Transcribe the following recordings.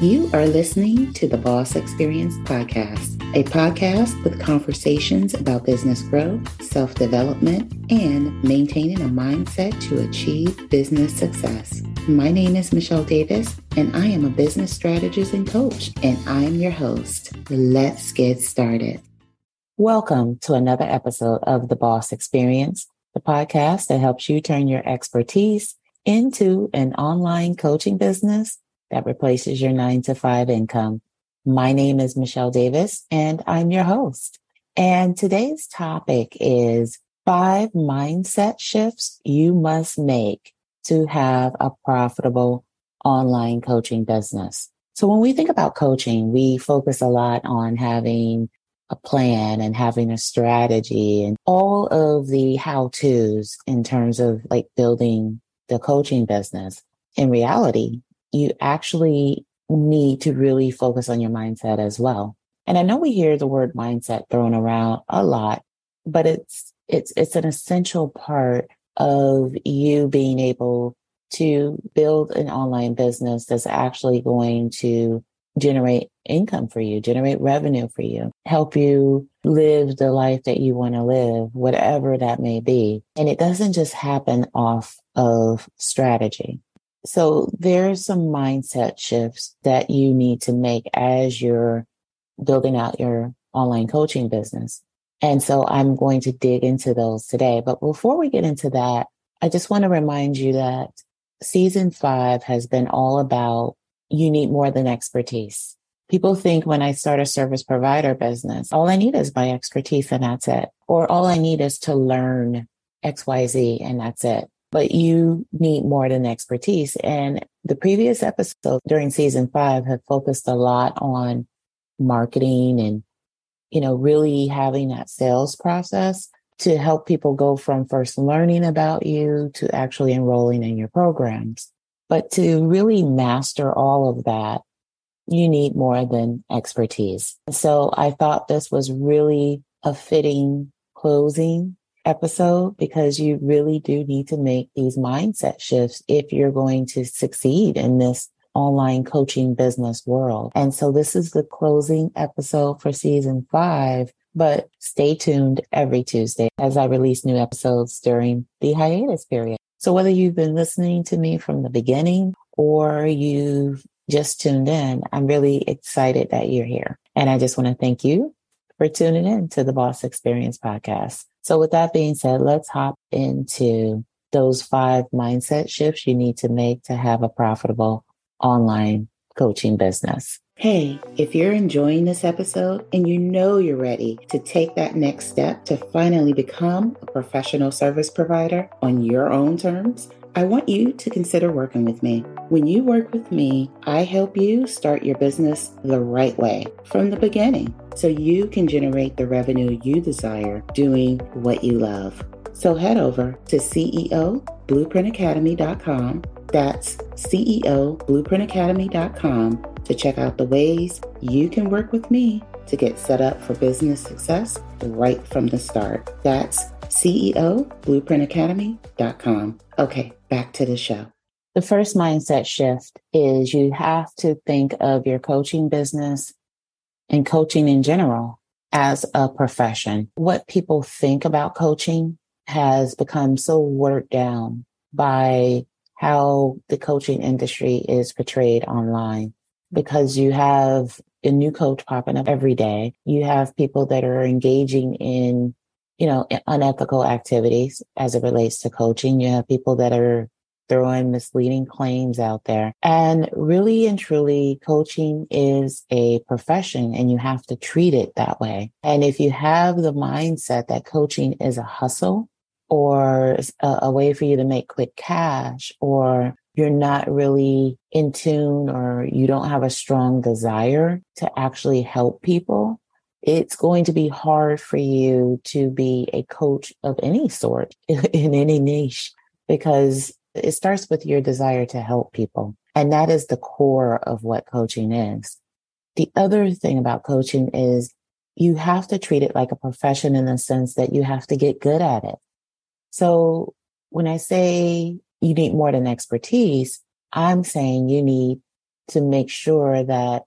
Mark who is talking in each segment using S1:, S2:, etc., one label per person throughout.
S1: You are listening to the Boss Experience Podcast, a podcast with conversations about business growth, self development, and maintaining a mindset to achieve business success. My name is Michele Davis, and I am a business strategist and coach, and I am your host. Let's get started. Welcome to another episode of the Boss Experience, the podcast that helps you turn your expertise into an online coaching business that replaces your nine to five income. My name is Michele Davis and I'm your host. And today's topic is five mindset shifts you must make to have a profitable online coaching business. So when we think about coaching, we focus a lot on having a plan and having a strategy and all of the how to's in terms of like building the coaching business. In reality, you actually need to really focus on your mindset as well. And I know we hear the word mindset thrown around a lot, but it's it's it's an essential part of you being able to build an online business that's actually going to generate income for you, generate revenue for you, help you live the life that you want to live, whatever that may be. And it doesn't just happen off of strategy. So there's some mindset shifts that you need to make as you're building out your online coaching business. And so I'm going to dig into those today. But before we get into that, I just want to remind you that season five has been all about you need more than expertise. People think when I start a service provider business, all I need is my expertise and that's it. Or all I need is to learn XYZ and that's it but you need more than expertise. And the previous episode during season five have focused a lot on marketing and, you know, really having that sales process to help people go from first learning about you to actually enrolling in your programs. But to really master all of that, you need more than expertise. So I thought this was really a fitting closing episode because you really do need to make these mindset shifts if you're going to succeed in this online coaching business world. And so this is the closing episode for season five, but stay tuned every Tuesday as I release new episodes during the hiatus period. So whether you've been listening to me from the beginning or you've just tuned in, I'm really excited that you're here. And I just want to thank you for tuning in to the Boss Experience podcast. So with that being said, let's hop into those five mindset shifts you need to make to have a profitable online coaching business. Hey, if you're enjoying this episode and you know you're ready to take that next step to finally become a professional service provider on your own terms, I want you to consider working with me. When you work with me, I help you start your business the right way from the beginning so you can generate the revenue you desire doing what you love. So head over to CEOBlueprintAcademy.com. That's CEOBlueprintAcademy.com to check out the ways you can work with me to get set up for business success right from the start. That's CEOBlueprintAcademy.com. Okay, back to the show. The first mindset shift is you have to think of your coaching business and coaching in general as a profession. What people think about coaching has become so watered down by how the coaching industry is portrayed online because you have a new coach popping up every day. You have people that are engaging in, you know, unethical activities as it relates to coaching. You have people that are throwing misleading claims out there. And really and truly, coaching is a profession and you have to treat it that way. And if you have the mindset that coaching is a hustle or a, a way for you to make quick cash or you're not really in tune or you don't have a strong desire to actually help people, it's going to be hard for you to be a coach of any sort in any niche because it starts with your desire to help people. And that is the core of what coaching is. The other thing about coaching is you have to treat it like a profession in the sense that you have to get good at it. So when I say you need more than expertise, I'm saying you need to make sure that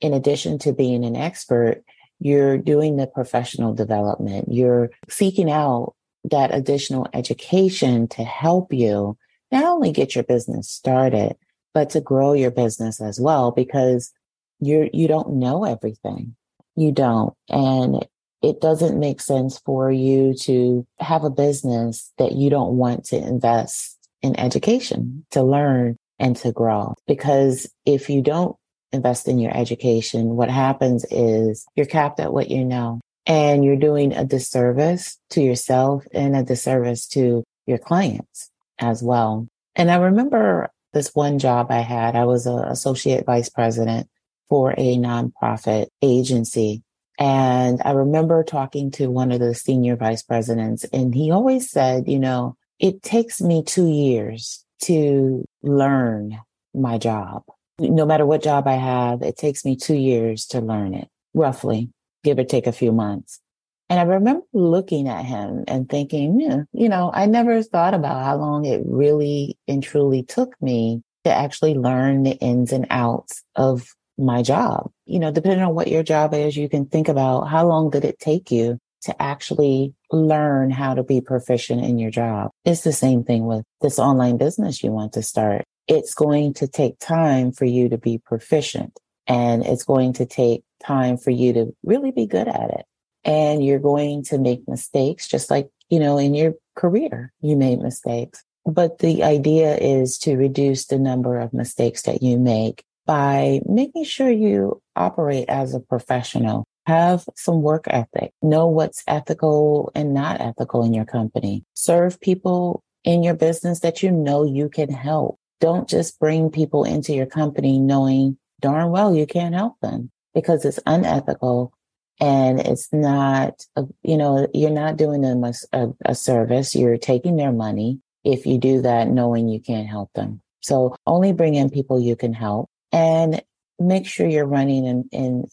S1: in addition to being an expert, you're doing the professional development, you're seeking out that additional education to help you not only get your business started, but to grow your business as well, because you're, you don't know everything. You don't. And it doesn't make sense for you to have a business that you don't want to invest in education to learn and to grow. Because if you don't invest in your education, what happens is you're capped at what you know and you're doing a disservice to yourself and a disservice to your clients as well. And I remember this one job I had. I was an associate vice president for a nonprofit agency. And I remember talking to one of the senior vice presidents and he always said, you know, it takes me two years to learn my job. No matter what job I have, it takes me two years to learn it, roughly, give or take a few months. And I remember looking at him and thinking, yeah, you know, I never thought about how long it really and truly took me to actually learn the ins and outs of my job. You know, depending on what your job is, you can think about how long did it take you to actually learn how to be proficient in your job. It's the same thing with this online business you want to start. It's going to take time for you to be proficient and it's going to take time for you to really be good at it. And you're going to make mistakes, just like, you know, in your career, you made mistakes. But the idea is to reduce the number of mistakes that you make by making sure you operate as a professional have some work ethic. Know what's ethical and not ethical in your company. Serve people in your business that you know you can help. Don't just bring people into your company knowing darn well you can't help them because it's unethical and it's not, a, you know, you're not doing them a, a, a service. You're taking their money if you do that knowing you can't help them. So only bring in people you can help and make sure you're running in, in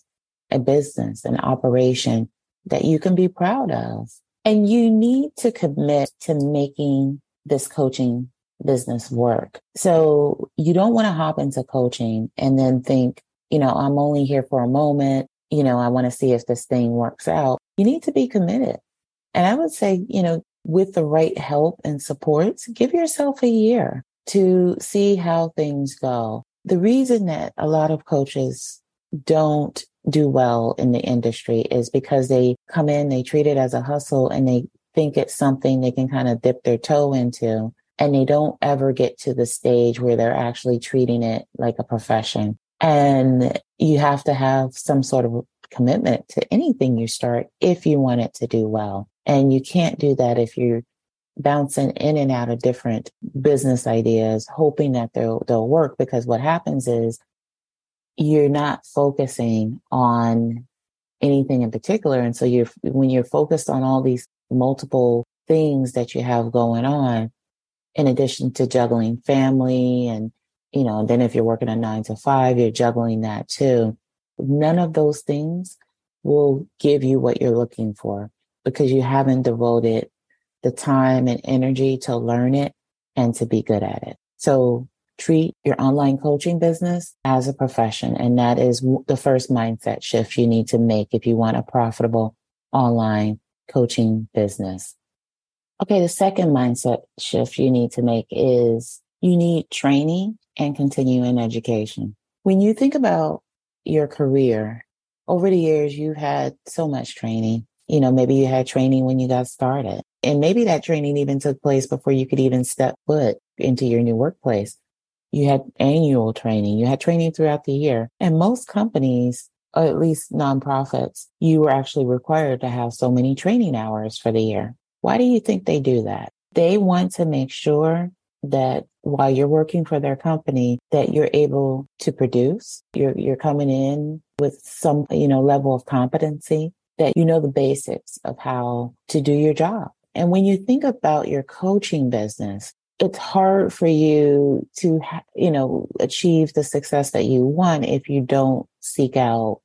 S1: a business, an operation that you can be proud of. And you need to commit to making this coaching business work. So you don't want to hop into coaching and then think, you know, I'm only here for a moment. You know, I want to see if this thing works out. You need to be committed. And I would say, you know, with the right help and supports, give yourself a year to see how things go. The reason that a lot of coaches don't do well in the industry is because they come in, they treat it as a hustle and they think it's something they can kind of dip their toe into. And they don't ever get to the stage where they're actually treating it like a profession. And you have to have some sort of commitment to anything you start if you want it to do well. And you can't do that if you're bouncing in and out of different business ideas, hoping that they'll, they'll work. Because what happens is you're not focusing on anything in particular. And so you're, when you're focused on all these multiple things that you have going on, in addition to juggling family and, you know, then if you're working a nine to five, you're juggling that too. None of those things will give you what you're looking for because you haven't devoted the time and energy to learn it and to be good at it. So treat your online coaching business as a profession. And that is the first mindset shift you need to make if you want a profitable online coaching business. Okay. The second mindset shift you need to make is you need training and continuing education. When you think about your career over the years, you've had so much training. You know, maybe you had training when you got started and maybe that training even took place before you could even step foot into your new workplace. You had annual training. You had training throughout the year. And most companies, or at least nonprofits, you were actually required to have so many training hours for the year. Why do you think they do that? They want to make sure that while you're working for their company, that you're able to produce. You're, you're coming in with some, you know, level of competency that you know the basics of how to do your job. And when you think about your coaching business, it's hard for you to, you know, achieve the success that you want if you don't seek out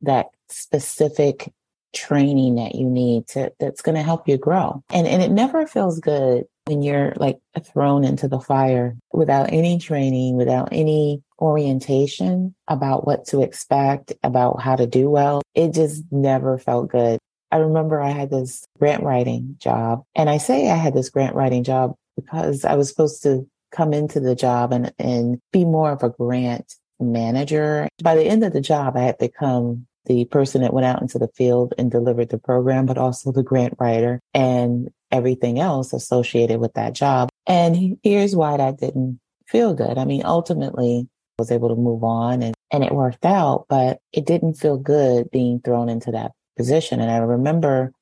S1: that specific training that you need to, that's going to help you grow. And, and it never feels good when you're like thrown into the fire without any training, without any orientation about what to expect, about how to do well, it just never felt good. I remember I had this grant writing job. And I say I had this grant writing job because I was supposed to come into the job and, and be more of a grant manager. By the end of the job, I had become the person that went out into the field and delivered the program, but also the grant writer and everything else associated with that job. And here's why that didn't feel good. I mean, ultimately, I was able to move on and, and it worked out, but it didn't feel good being thrown into that position. And I remember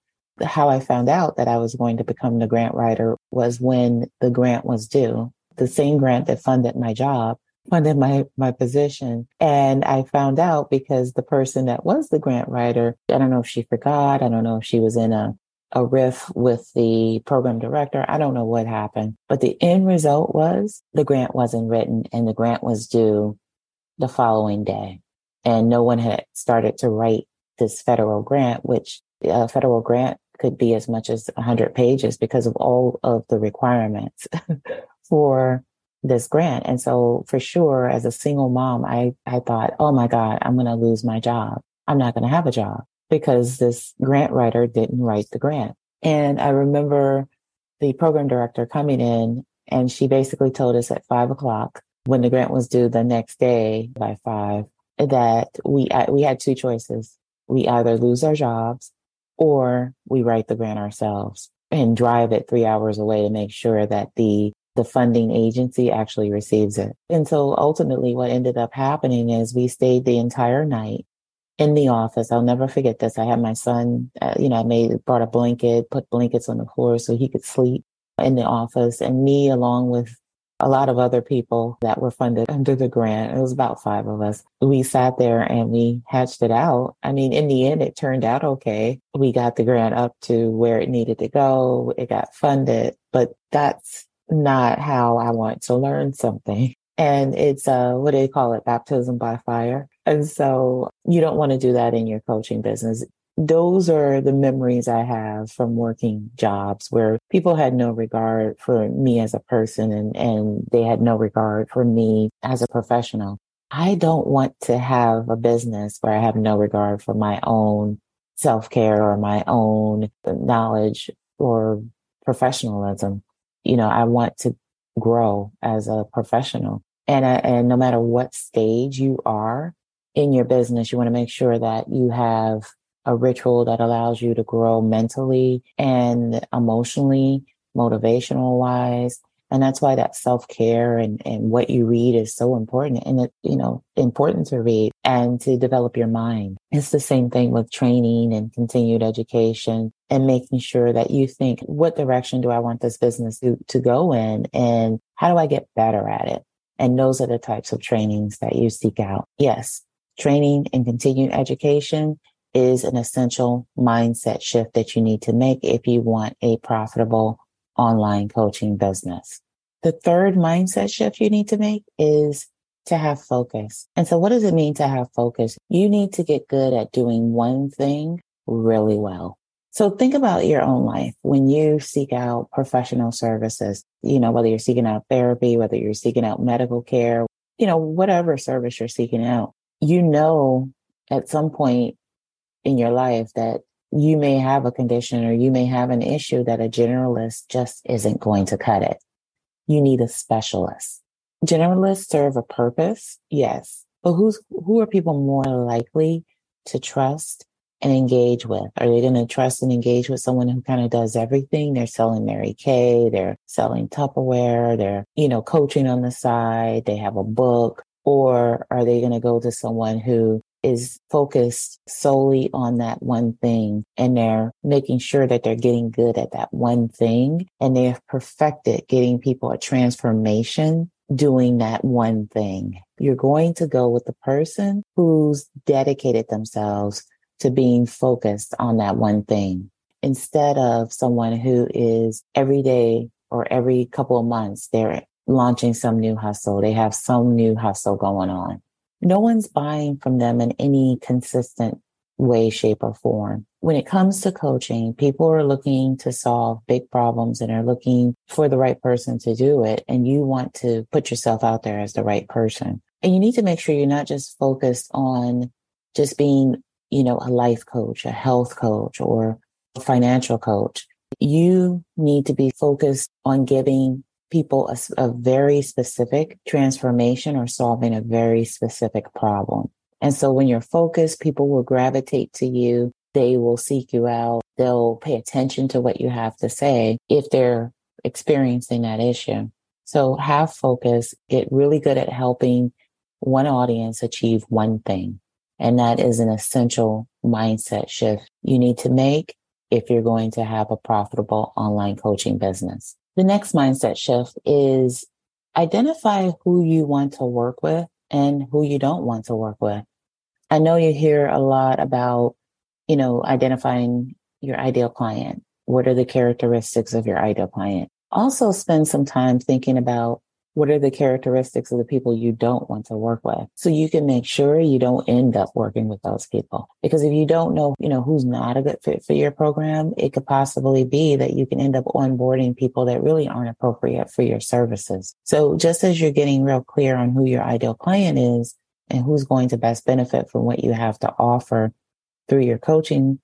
S1: how I found out that I was going to become the grant writer was when the grant was due. The same grant that funded my job funded my, my position. And I found out because the person that was the grant writer, I don't know if she forgot. I don't know if she was in a, a riff with the program director. I don't know what happened, but the end result was the grant wasn't written and the grant was due the following day. And no one had started to write this federal grant, which a federal grant could be as much as 100 pages because of all of the requirements for this grant. And so for sure, as a single mom, I, I thought, oh my God, I'm going to lose my job. I'm not going to have a job because this grant writer didn't write the grant. And I remember the program director coming in and she basically told us at five o'clock when the grant was due the next day by five that we, uh, we had two choices. We either lose our jobs or we write the grant ourselves and drive it three hours away to make sure that the the funding agency actually receives it. And so ultimately what ended up happening is we stayed the entire night in the office. I'll never forget this. I had my son, uh, you know, I made, brought a blanket, put blankets on the floor so he could sleep in the office and me along with a lot of other people that were funded under the grant. It was about five of us. We sat there and we hatched it out. I mean, in the end, it turned out okay. We got the grant up to where it needed to go. It got funded, but that's not how I want to learn something. And it's uh what do they call it? Baptism by fire. And so you don't want to do that in your coaching business. Those are the memories I have from working jobs where people had no regard for me as a person and, and they had no regard for me as a professional. I don't want to have a business where I have no regard for my own self care or my own knowledge or professionalism you know, I want to grow as a professional. And, uh, and no matter what stage you are in your business, you want to make sure that you have a ritual that allows you to grow mentally and emotionally, motivational wise, and that's why that self care and, and what you read is so important. And it, you know, important to read and to develop your mind. It's the same thing with training and continued education and making sure that you think, what direction do I want this business to, to go in? And how do I get better at it? And those are the types of trainings that you seek out. Yes, training and continued education is an essential mindset shift that you need to make if you want a profitable online coaching business. The third mindset shift you need to make is to have focus. And so what does it mean to have focus? You need to get good at doing one thing really well. So think about your own life when you seek out professional services, you know, whether you're seeking out therapy, whether you're seeking out medical care, you know, whatever service you're seeking out, you know, at some point in your life that you may have a condition or you may have an issue that a generalist just isn't going to cut it. You need a specialist. Generalists serve a purpose, yes, but who's who are people more likely to trust and engage with? Are they going to trust and engage with someone who kind of does everything? They're selling Mary Kay, they're selling Tupperware, they're, you know, coaching on the side, they have a book, or are they going to go to someone who is focused solely on that one thing and they're making sure that they're getting good at that one thing and they have perfected getting people a transformation doing that one thing. You're going to go with the person who's dedicated themselves to being focused on that one thing instead of someone who is every day or every couple of months, they're launching some new hustle. They have some new hustle going on no one's buying from them in any consistent way, shape, or form. when it comes to coaching, people are looking to solve big problems and are looking for the right person to do it. And you want to put yourself out there as the right person. And you need to make sure you're not just focused on just being, you know, a life coach, a health coach or a financial coach. You need to be focused on giving people a, a very specific transformation or solving a very specific problem. And so when you're focused, people will gravitate to you. They will seek you out. They'll pay attention to what you have to say if they're experiencing that issue. So have focus, get really good at helping one audience achieve one thing. And that is an essential mindset shift you need to make if you're going to have a profitable online coaching business. The next mindset shift is identify who you want to work with and who you don't want to work with. I know you hear a lot about, you know, identifying your ideal client. What are the characteristics of your ideal client? Also spend some time thinking about what are the characteristics of the people you don't want to work with so you can make sure you don't end up working with those people because if you don't know you know who's not a good fit for your program it could possibly be that you can end up onboarding people that really aren't appropriate for your services so just as you're getting real clear on who your ideal client is and who's going to best benefit from what you have to offer through your coaching,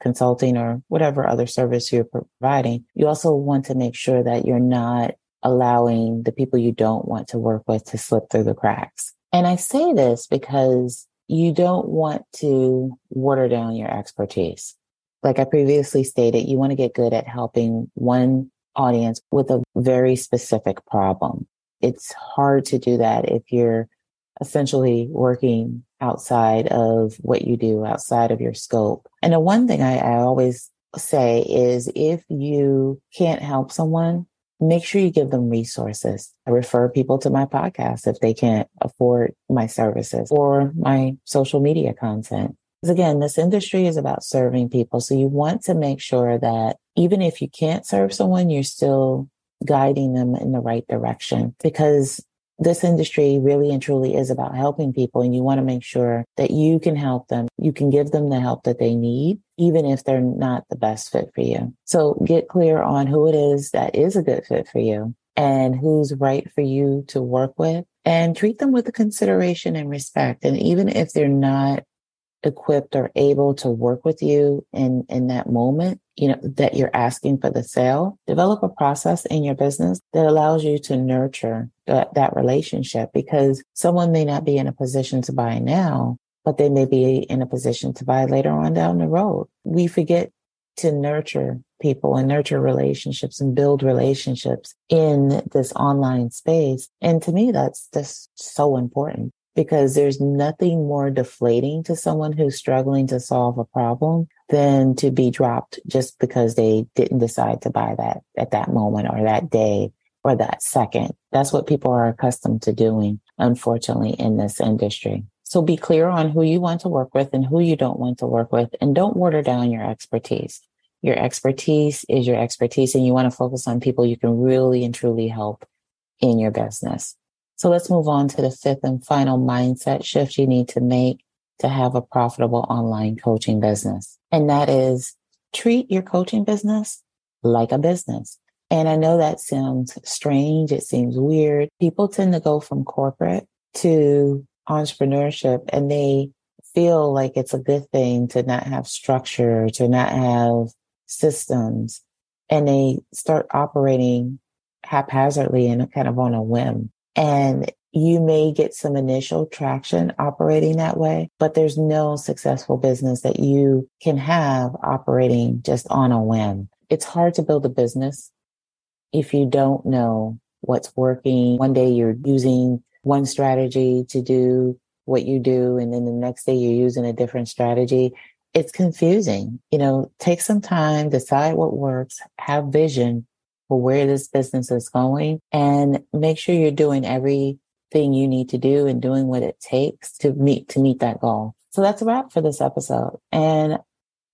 S1: consulting, or whatever other service you're providing. You also want to make sure that you're not allowing the people you don't want to work with to slip through the cracks. And I say this because you don't want to water down your expertise. Like I previously stated, you want to get good at helping one audience with a very specific problem. It's hard to do that if you're essentially working outside of what you do, outside of your scope. And the one thing I, I always say is if you can't help someone, make sure you give them resources. I refer people to my podcast if they can't afford my services or my social media content. Because again, this industry is about serving people. So you want to make sure that even if you can't serve someone, you're still guiding them in the right direction because this industry really and truly is about helping people and you want to make sure that you can help them. You can give them the help that they need, even if they're not the best fit for you. So get clear on who it is that is a good fit for you and who's right for you to work with and treat them with the consideration and respect. And even if they're not equipped or able to work with you in, in that moment, you know, that you're asking for the sale, develop a process in your business that allows you to nurture that, that relationship because someone may not be in a position to buy now, but they may be in a position to buy later on down the road. We forget to nurture people and nurture relationships and build relationships in this online space. And to me, that's just so important because there's nothing more deflating to someone who's struggling to solve a problem than to be dropped just because they didn't decide to buy that at that moment or that day or that second. That's what people are accustomed to doing, unfortunately, in this industry. So be clear on who you want to work with and who you don't want to work with, and don't water down your expertise. Your expertise is your expertise, and you want to focus on people you can really and truly help in your business. So let's move on to the fifth and final mindset shift you need to make to have a profitable online coaching business. And that is treat your coaching business like a business. And I know that sounds strange. It seems weird. People tend to go from corporate to entrepreneurship and they feel like it's a good thing to not have structure, to not have systems. And they start operating haphazardly and kind of on a whim. And you may get some initial traction operating that way, but there's no successful business that you can have operating just on a whim. It's hard to build a business if you don't know what's working. One day you're using one strategy to do what you do, and then the next day you're using a different strategy. It's confusing. You know, take some time, decide what works, have vision, for where this business is going and make sure you're doing everything you need to do and doing what it takes to meet to meet that goal. So that's a wrap for this episode. And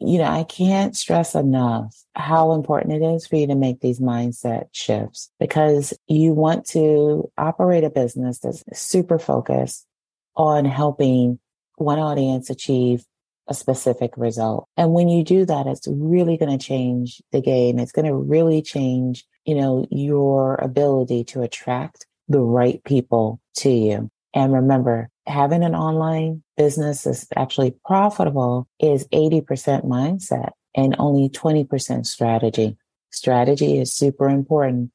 S1: you know, I can't stress enough how important it is for you to make these mindset shifts because you want to operate a business that's super focused on helping one audience achieve a specific result. And when you do that, it's really going to change the game. It's going to really change, you know, your ability to attract the right people to you. And remember, having an online business is actually profitable is 80% mindset and only 20% strategy. Strategy is super important.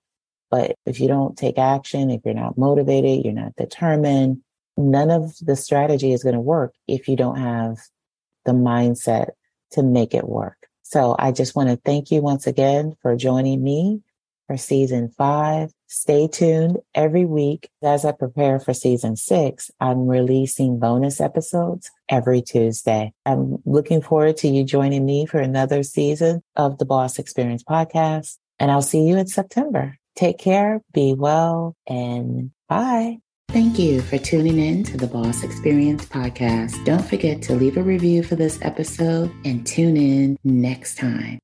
S1: But if you don't take action, if you're not motivated, you're not determined, none of the strategy is going to work if you don't have the mindset to make it work. So I just want to thank you once again for joining me for season five. Stay tuned every week as I prepare for season six. I'm releasing bonus episodes every Tuesday. I'm looking forward to you joining me for another season of the Boss Experience podcast. And I'll see you in September. Take care, be well, and bye. Thank you for tuning in to the Boss Experience podcast. Don't forget to leave a review for this episode and tune in next time.